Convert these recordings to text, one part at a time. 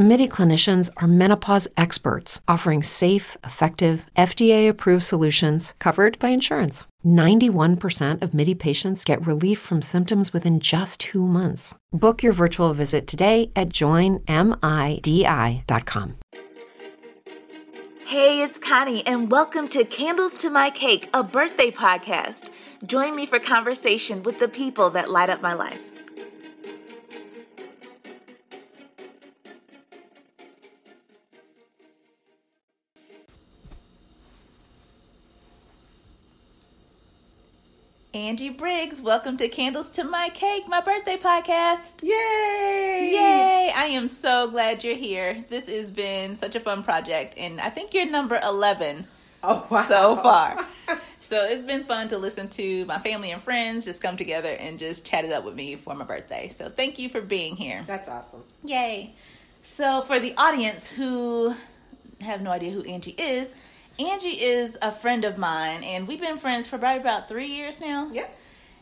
MIDI clinicians are menopause experts offering safe, effective, FDA approved solutions covered by insurance. 91% of MIDI patients get relief from symptoms within just two months. Book your virtual visit today at joinmidi.com. Hey, it's Connie, and welcome to Candles to My Cake, a birthday podcast. Join me for conversation with the people that light up my life. Angie Briggs, welcome to Candles to My Cake, my birthday podcast. Yay! Yay! I am so glad you're here. This has been such a fun project, and I think you're number 11 Oh, wow. so far. so it's been fun to listen to my family and friends just come together and just chat it up with me for my birthday. So thank you for being here. That's awesome. Yay. So, for the audience who have no idea who Angie is, Angie is a friend of mine, and we've been friends for probably about three years now. Yep.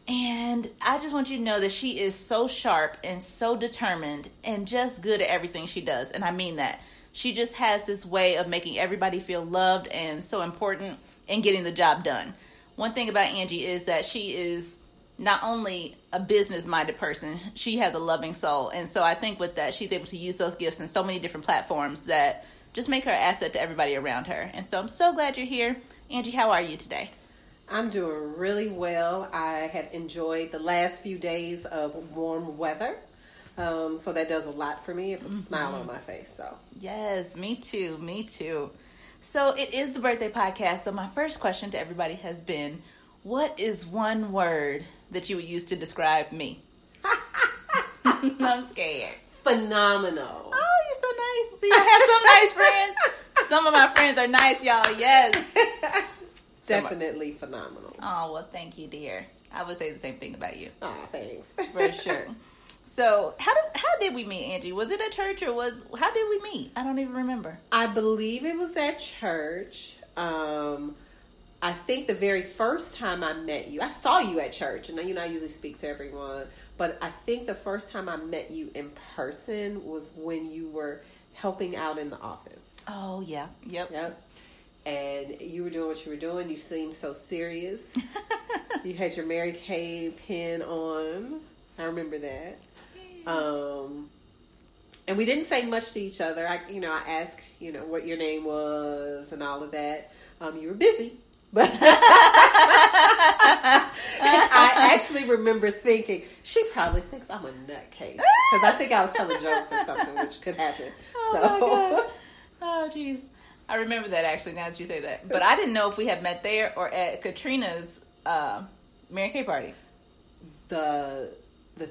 And I just want you to know that she is so sharp and so determined and just good at everything she does. And I mean that. She just has this way of making everybody feel loved and so important and getting the job done. One thing about Angie is that she is not only a business minded person, she has a loving soul. And so I think with that, she's able to use those gifts in so many different platforms that just make her an asset to everybody around her. And so I'm so glad you're here. Angie, how are you today? I'm doing really well. I have enjoyed the last few days of warm weather. Um, so that does a lot for me. It puts a smile on my face. So Yes, me too. Me too. So it is the birthday podcast. So my first question to everybody has been what is one word that you would use to describe me? I'm scared. phenomenal. Oh, so nice. See, I have some nice friends. Some of my friends are nice, y'all. Yes. Definitely phenomenal. Oh, well, thank you, dear. I would say the same thing about you. Oh, thanks. For sure. So, how did how did we meet, Angie? Was it at church or was how did we meet? I don't even remember. I believe it was at church. Um, I think the very first time I met you, I saw you at church, and you know I usually speak to everyone, but I think the first time I met you in person was when you were helping out in the office. Oh yeah. Yep. Yep. And you were doing what you were doing. You seemed so serious. you had your Mary Kay pin on. I remember that. Um, and we didn't say much to each other. I, you know, I asked, you know, what your name was and all of that. Um, you were busy, but I actually remember thinking she probably thinks I'm a nutcase because I think I was telling jokes or something, which could happen. Oh so, my god. Oh jeez. I remember that actually now that you say that. But I didn't know if we had met there or at Katrina's uh, Mary Kay party. the the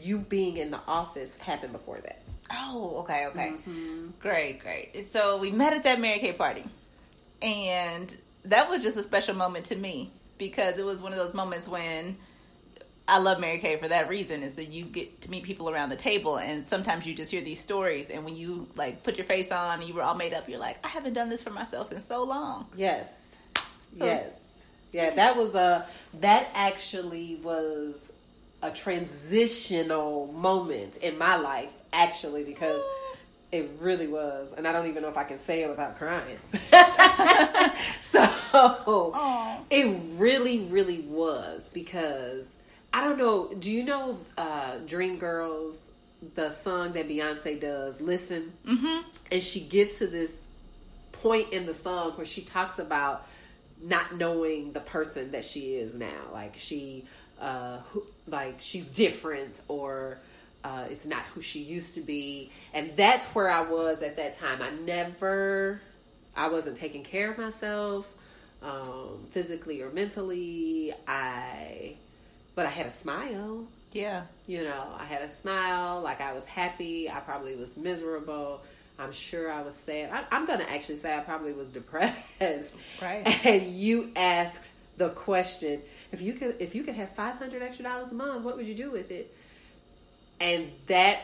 you being in the office happened before that. Oh, okay, okay. Mm-hmm. Great, great. So we met at that Mary Kay party. And that was just a special moment to me because it was one of those moments when I love Mary Kay for that reason is that you get to meet people around the table and sometimes you just hear these stories and when you like put your face on and you were all made up, you're like, I haven't done this for myself in so long. Yes. So- yes. Yeah, that was a that actually was a transitional moment in my life actually because it really was and I don't even know if I can say it without crying. so Aw. it really really was because I don't know, do you know uh Dream Girls the song that Beyonce does, Listen? Mhm. and she gets to this point in the song where she talks about not knowing the person that she is now like she uh who, like she's different or uh it's not who she used to be and that's where I was at that time I never I wasn't taking care of myself um physically or mentally I but I had a smile Yeah. you know, I had a smile, like I was happy. I probably was miserable. I'm sure I was sad. I, I'm going to actually say I probably was depressed. Right. And you asked the question: if you could, if you could have 500 extra dollars a month, what would you do with it? And that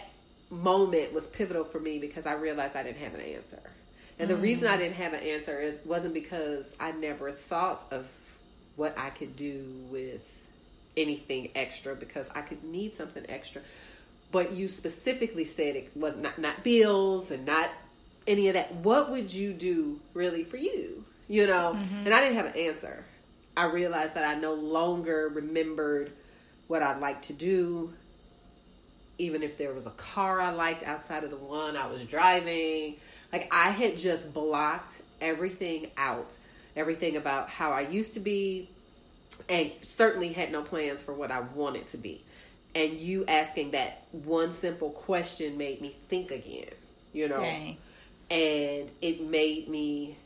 moment was pivotal for me because I realized I didn't have an answer. And the mm. reason I didn't have an answer is wasn't because I never thought of what I could do with anything extra because I could need something extra. But you specifically said it was not not bills and not any of that. What would you do really for you? You know? Mm-hmm. And I didn't have an answer. I realized that I no longer remembered what I'd like to do, even if there was a car I liked outside of the one I was driving. Like I had just blocked everything out, everything about how I used to be, and certainly had no plans for what I wanted to be. And you asking that one simple question made me think again, you know? Dang. And it made me,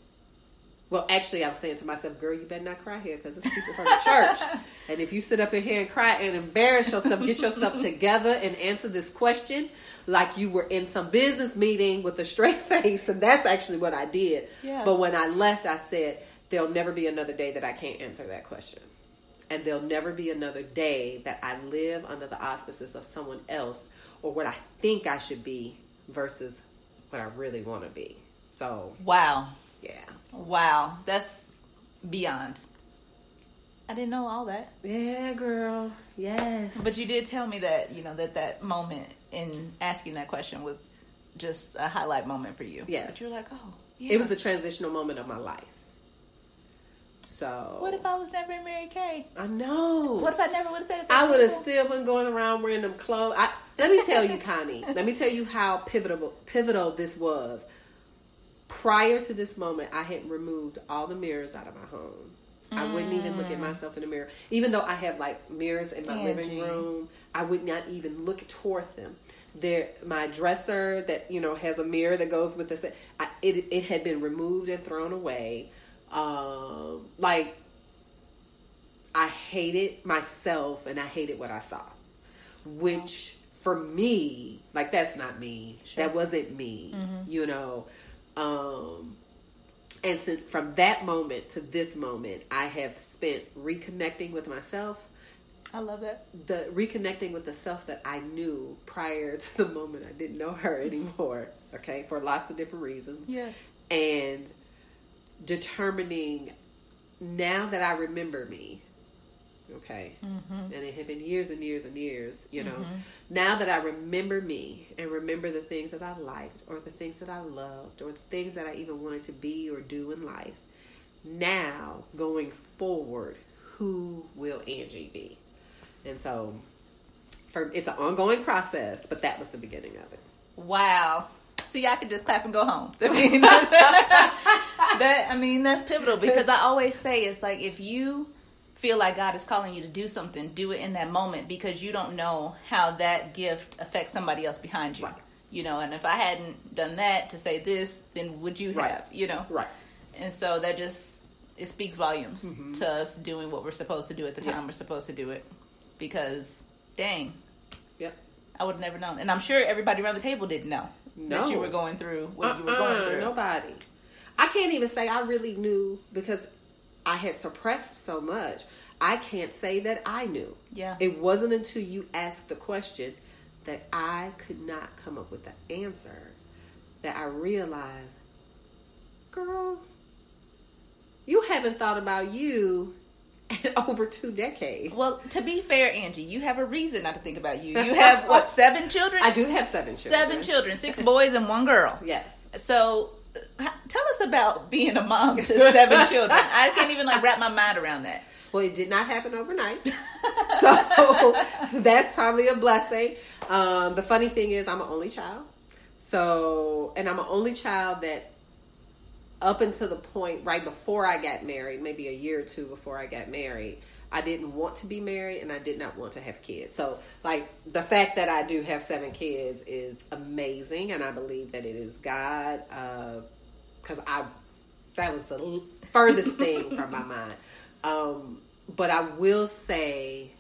well, actually, I was saying to myself, girl, you better not cry here because it's people from the church. And if you sit up in here and cry and embarrass yourself, get yourself together and answer this question like you were in some business meeting with a straight face. And that's actually what I did. Yeah. But when I left, I said, there'll never be another day that I can't answer that question. And there'll never be another day that I live under the auspices of someone else or what I think I should be versus what I really want to be. So, Wow. Yeah. Wow. That's beyond. I didn't know all that. Yeah, girl. Yes. But you did tell me that, you know, that that moment in asking that question was just a highlight moment for you. Yes. But you're like, oh, yeah. It was the transitional moment of my life. So, What if I was never in Mary Kay? I know. What if I never would have said? I would have still been going around wearing them clothes. I, let me tell you, Connie. let me tell you how pivotal pivotal this was. Prior to this moment, I had removed all the mirrors out of my home. I wouldn't even look at myself in the mirror, even though I have like mirrors in my living room. I would not even look toward them. There, my dresser that you know has a mirror that goes with this. I, it it had been removed and thrown away. Um, like I hated myself and I hated what I saw, which for me, like that's not me. That wasn't me, you know. Um, and since from that moment to this moment, I have spent reconnecting with myself, I love that. the reconnecting with the self that I knew prior to the moment I didn't know her anymore. Okay, for lots of different reasons Yes. and determining now that I remember me, okay, mm-hmm. and it had been years and years and years, you know, mm-hmm. now that I remember me and remember the things that I liked or the things that I loved or the things that I even wanted to be or do in life, now going forward, who will Angie be? And so, for it's an ongoing process, but that was the beginning of it. Wow. See, I could just clap and go home. I mean, that I mean that's pivotal because I always say it's like if you feel like God is calling you to do something, do it in that moment because you don't know how that gift affects somebody else behind you. Right. You know, and if I hadn't done that to say this, then would you have? You know, Right. and so that just it speaks volumes mm-hmm. to us doing what we're supposed to do at the time Yes. we're supposed to do it. Because, dang, Yep. I would have never known, and I'm sure everybody around the table didn't know that you were going through what you were Uh-uh, going through. Nobody. I can't even say I really knew because I had suppressed so much. I can't say that I knew. Yeah. It wasn't until you asked the question that I could not come up with the answer that I realized, girl, you haven't thought about you in over two decades. Well, to be fair, Angie, you have a reason not to think about you. You have what seven children? I do have seven children. Seven children, six boys and one girl. Yes. So, tell us about being a mom to seven children. I can't even like wrap my mind around that. Well, it did not happen overnight. so that's probably a blessing. Um, the funny thing is, I'm an only child. So, and I'm an only child that up until the point right before I got married, maybe a year or two before I got married, I didn't want to be married and I did not want to have kids. So, like, the fact that I do have seven kids is amazing. And I believe that it is God, because I, that was the furthest thing from my mind. Um, but I will say,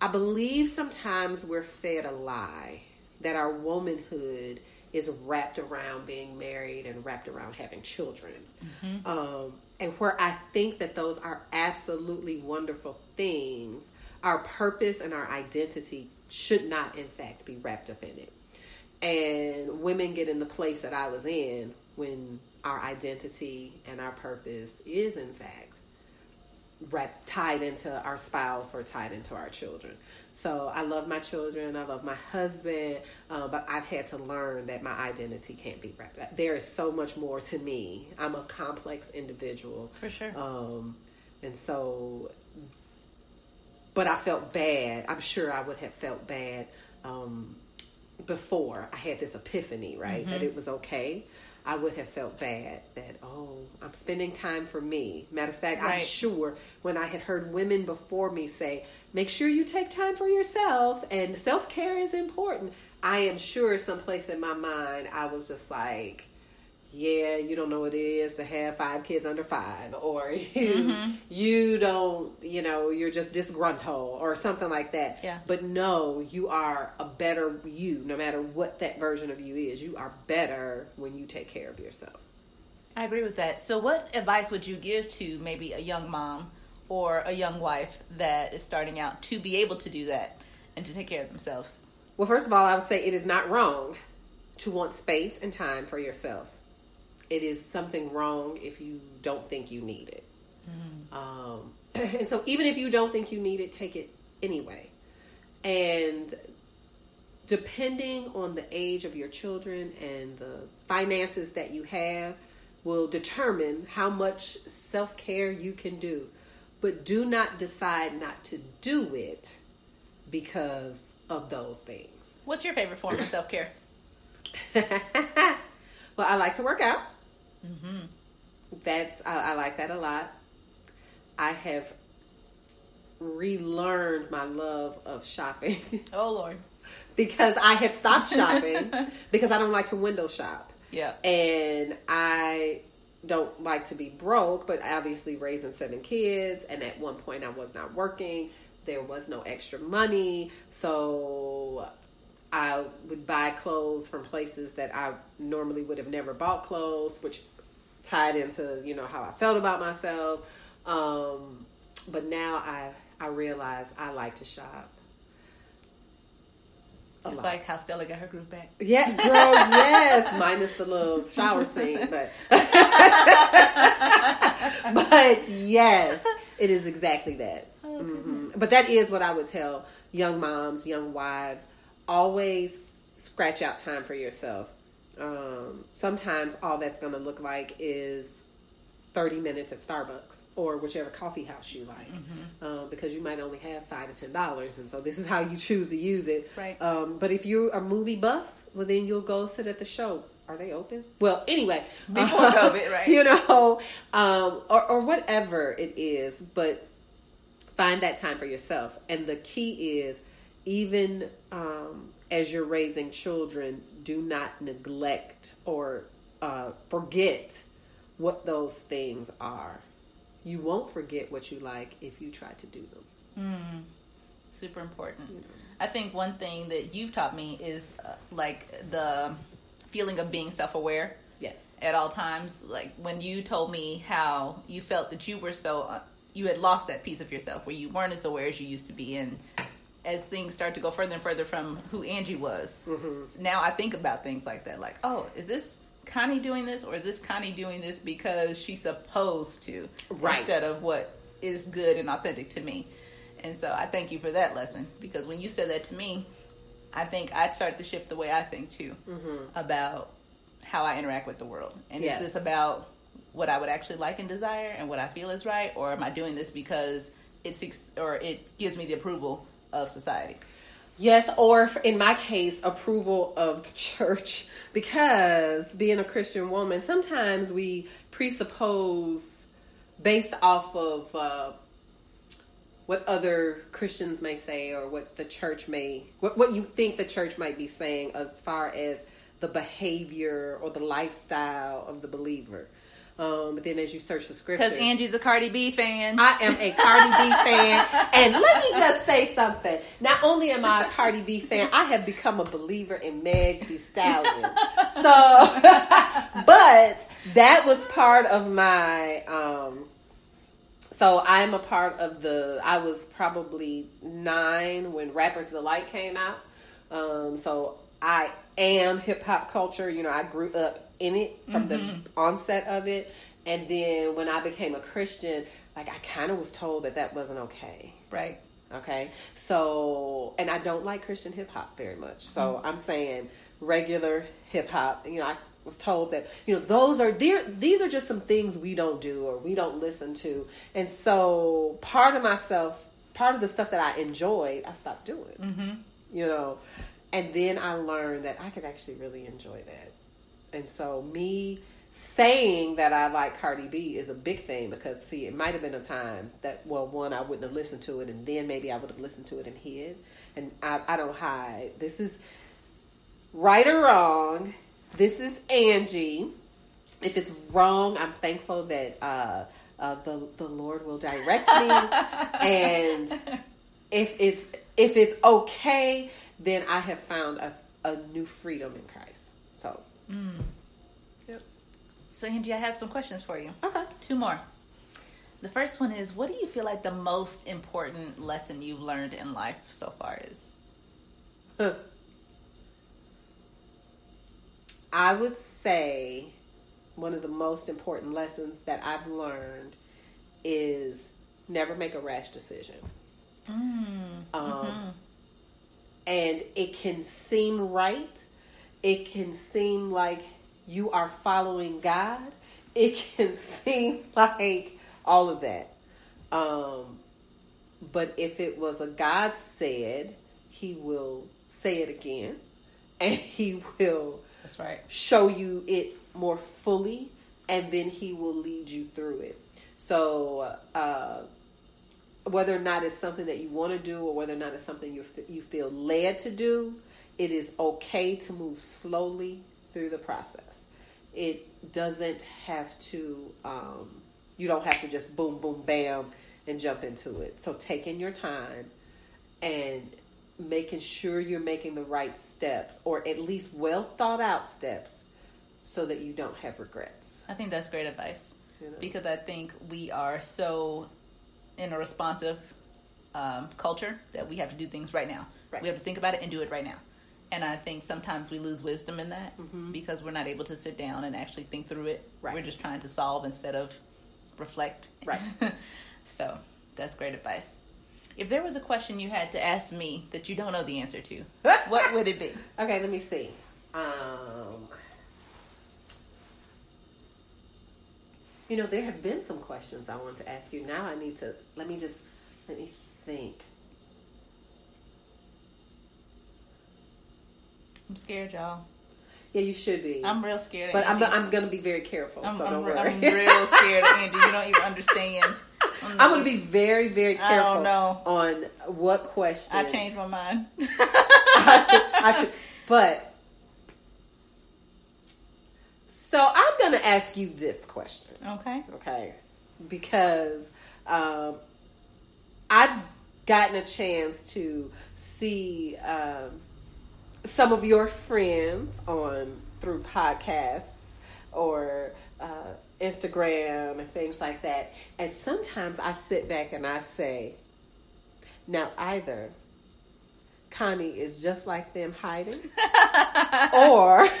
I believe sometimes we're fed a lie that our womanhood is wrapped around being married and wrapped around having children. Um, and where I think that those are absolutely wonderful things, our purpose and our identity should not, in fact, be wrapped up in it. and women get in the place that I was in when our identity and our purpose is in fact wrap, tied into our spouse or tied into our children. So I love my children, I love my husband, uh, but I've had to learn that my identity can't be wrapped. Up. There is so much more to me. I'm a complex individual. For sure. Um, and so, but I felt bad. I'm sure I would have felt bad um, before I had this epiphany, right? Mm-hmm. That it was okay. I would have felt bad that, oh, I'm spending time for me. Matter of fact, right. I'm sure when I had heard women before me say, make sure you take time for yourself and self care is important, I am sure someplace in my mind I was just like, yeah, you don't know what it is to have five kids under five, or you mm-hmm. you don't, you know, you're just disgruntled or something like that. Yeah. But no, you are a better you, no matter what that version of you is. You are better when you take care of yourself. I agree with that. So, what advice would you give to maybe a young mom or a young wife that is starting out to be able to do that and to take care of themselves? Well, first of all, I would say it is not wrong to want space and time for yourself it is something wrong if you don't think you need it. Mm-hmm. Um, and so, even if you don't think you need it, take it anyway. And depending on the age of your children and the finances that you have, will determine how much self care you can do. But do not decide not to do it because of those things. What's your favorite form of self care? well, I like to work out. Mm-hmm. That's I, I like that a lot. I have relearned my love of shopping. Oh Lord. because I had stopped shopping because I don't like to window shop. Yeah. And I don't like to be broke, but obviously raising seven kids and at one point I was not working. There was no extra money. So I would buy clothes from places that I normally would have never bought clothes, which tied into you know how I felt about myself. Um, but now I I realize I like to shop. It's lot. like how Stella got her groove back. Yeah, girl, yes, minus the little shower scene, but but yes, it is exactly that. Oh, mm-hmm. But that is what I would tell young moms, young wives. Always scratch out time for yourself um, sometimes all that's going to look like is 30 minutes at Starbucks or whichever coffee house you like. Mm-hmm. um, because you might only have five to ten dollars and so this is how you choose to use it. Right. Um, but if you're a movie buff well then you'll go sit at the show. Are they open? Well anyway. Before uh, covid right. You know um, or, or whatever it is but find that time for yourself. And the key is even um, as you're raising children do not neglect or uh, forget what those things are. You won't forget what you like if you try to do them. Mm, super important. You know. I think one thing that you've taught me is uh, like the feeling of being self aware. Yes. At all times, like when you told me how you felt that you were so, uh, you had lost that piece of yourself where you weren't as aware as you used to be, and as things start to go further and further from who Angie was. Mm-hmm. Now I think about things like that, like, oh, is this Connie doing this, or is this Connie doing this because she's supposed to, right. instead of what is good and authentic to me? And so I thank you for that lesson because when you said that to me, I think I started to shift the way I think too mm-hmm. about how I interact with the world. And yes. is this about what I would actually like and desire and what I feel is right, or am I doing this because it or it gives me the approval of society. Yes, or in my case, approval of the church. Because being a Christian woman, sometimes we presuppose based off of uh, what other Christians may say or what the church may, what, what you think the church might be saying as far as the behavior or the lifestyle of the believer. Um, but then as you search the scriptures, because Angie's a Cardi B fan, I am a Cardi B fan. And let me just say something. Not only am I a Cardi B fan, I have become a believer in Meg Thee Stallion. So, but that was part of my. Um, so I'm a part of the. I was probably nine when Rappers Delight came out. Um, so I am hip hop culture. You know, I grew up in it from the onset of it, and then when I became a Christian, like I kind of was told that that wasn't okay. Right. Okay, so and I don't like Christian hip hop very much. So I'm saying regular hip hop. You know, I was told that you know those are they're- these are just some things we don't do or we don't listen to, and so part of myself, part of the stuff that I enjoyed, I stopped doing. Mm-hmm. You know, and then I learned that I could actually really enjoy that, and so me saying that I like Cardi B is a big thing because see, it might have been a time that well, one I wouldn't have listened to it, and then maybe I would have listened to it and hid, and I, I don't hide. This is right or wrong. This is Angie. If it's wrong, I'm thankful that uh, uh, the the Lord will direct me, and if it's if it's okay, then I have found a, a new freedom in Christ. So, yep. So, Angie, I have some questions for you. Okay. Two more. The first one is What do you feel like the most important lesson you've learned in life so far is? Huh. I would say one of the most important lessons that I've learned is never make a rash decision. Mm. Um, mm-hmm. And it can seem right. It can seem like you are following God. It can seem like all of that. Um, but if it was a God said, He will say it again, and He will That's right. show you it more fully, and then He will lead you through it. So, uh, whether or not it's something that you want to do, or whether or not it's something you you feel led to do, it is okay to move slowly through the process. It doesn't have to. Um, you don't have to just boom, boom, bam, and jump into it. So taking your time and making sure you're making the right steps, or at least well thought out steps, so that you don't have regrets. I think that's great advice You know? because I think we are so in a responsive um, culture that we have to do things right now. Right. We have to think about it and do it right now. And I think sometimes we lose wisdom in that because we're not able to sit down and actually think through it. Right. We're just trying to solve instead of reflect. Right. so that's great advice. If there was a question you had to ask me that you don't know the answer to, what would it be? Okay, let me see. Um, you know, there have been some questions I want to ask you. Now I need to let me just let me think. I'm scared, y'all. Yeah, you should be. I'm real scared. but I'm, I'm going to be very careful. I'm, so I'm, don't worry. I'm real scared, Angie. You don't even understand. I'm going to be very, very careful. I don't know. on what question I changed my mind. I should, but so I'm going to ask you this question. okay. okay because um, i've gotten a chance to see um, some of your friends on through podcasts or uh, instagram and things like that and sometimes i sit back and i say now either connie is just like them hiding or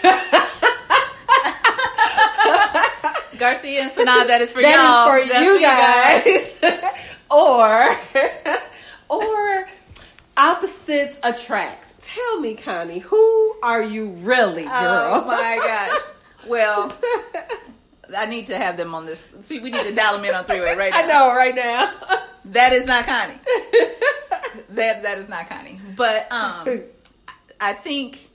Garcia and Sanaa, that is for That y'all. is for That's you guys. or or opposites attract. Tell me, Connie, who are you really, girl? Oh my gosh. Well, I need to have them on this. See, we need to dial them in on three way right now. I know right now. That is not Connie. that that is not Connie. But um, I think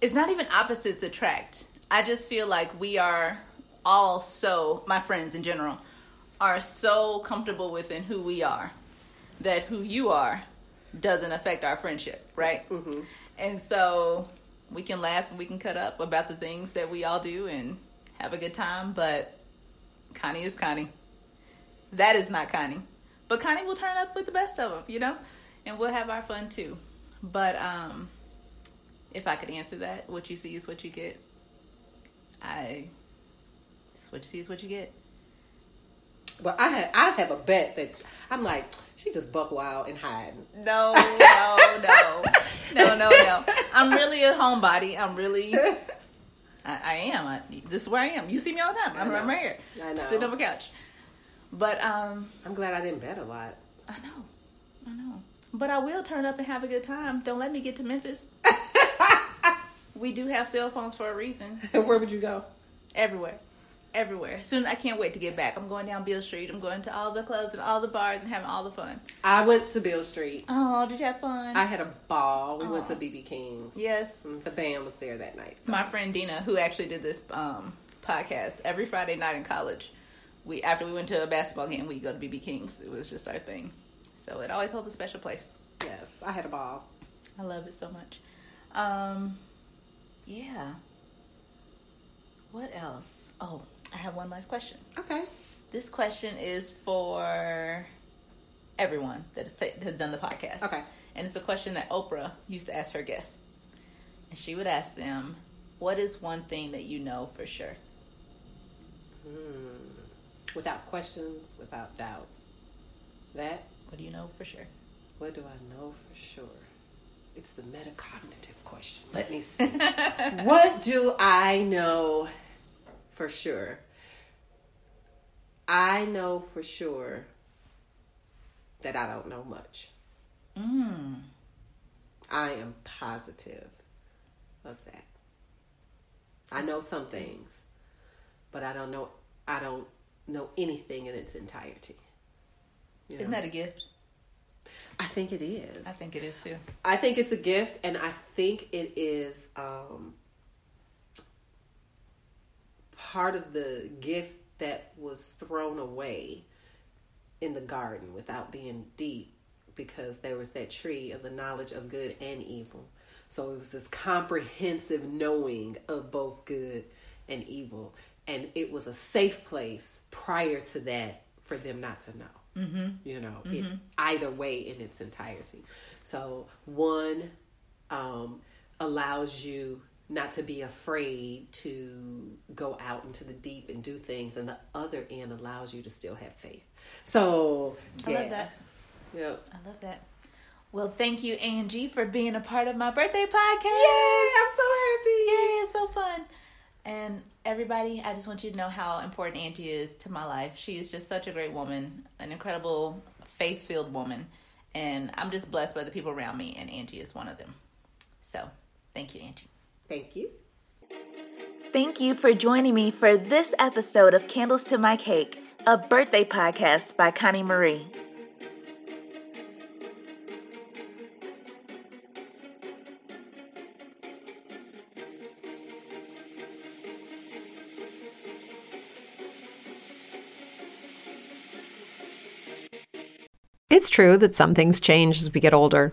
it's not even opposites attract. I just feel like we are all so my friends in general are so comfortable within who we are that who you are doesn't affect our friendship, right? Mm-hmm. And so we can laugh and we can cut up about the things that we all do and have a good time, but Connie is Connie. That is not Connie. But Connie will turn up with the best of them, you know? And we'll have our fun too. But um if I could answer that, what you see is what you get. I it's what you see is what you get. Well, I have I have a bet that I'm like she just buck wild and hiding. No, no, no, no, no, no. I'm really a homebody. I'm really. I, I am. I, this is where I am. You see me all the time. I'm, I'm right here. I know. Sitting on the couch. But um, I'm glad I didn't bet a lot. I know, I know. But I will turn up and have a good time. Don't let me get to Memphis. we do have cell phones for a reason. Where would you go? Everywhere. Everywhere. Soon I can't wait to get back. I'm going down Beale Street. I'm going to all the clubs and all the bars and having all the fun. I went to Beale Street. Oh, did you have fun? I had a ball. We went to BB King's. yes. Mm, The band was there that night. My friend Dina, who actually did this um, podcast every Friday night in college, we after we went to a basketball game, we go to BB King's. It was just our thing. So it always holds a special place. Yes, I had a ball. I love it so much. Um, yeah. What else? Oh, I have one last question. Okay. This question is for everyone that has, ta- has done the podcast. Okay. And it's a question that Oprah used to ask her guests. And she would ask them, What is one thing that you know for sure? Hmm. Without questions, without doubts. That, What do you know for sure? what do I know for sure? It's the metacognitive question. Let me see. what do I know for sure? I know for sure that I don't know much. Mm. I am positive of that. I know some things, but I don't know I don't know anything in its entirety. You Isn't that a gift? I think it is. I think it is too. I think it's a gift, and I think it is um, part of the gift that was thrown away in the garden without being deep because there was that tree of the knowledge of good and evil. So it was this comprehensive knowing of both good and evil. And it was a safe place prior to that for them not to know Mm-hmm. you know it, either way in its entirety so one um, allows you not to be afraid to go out into the deep and do things and the other end allows you to still have faith so I love that. yeah I love that. Well, thank you, Angie, for being a part of my birthday podcast. Yay, i'm so happy Yay, it's so fun. And everybody, I just want you to know how important Angie is to my life. She is just such a great woman, an incredible faith filled woman. And I'm just blessed by the people around me, and Angie is one of them. So, thank you, Angie. Thank you Thank you for joining me for this episode of Candles to My Cake, a birthday podcast by Connie Marie. It's true that some things change as we get older.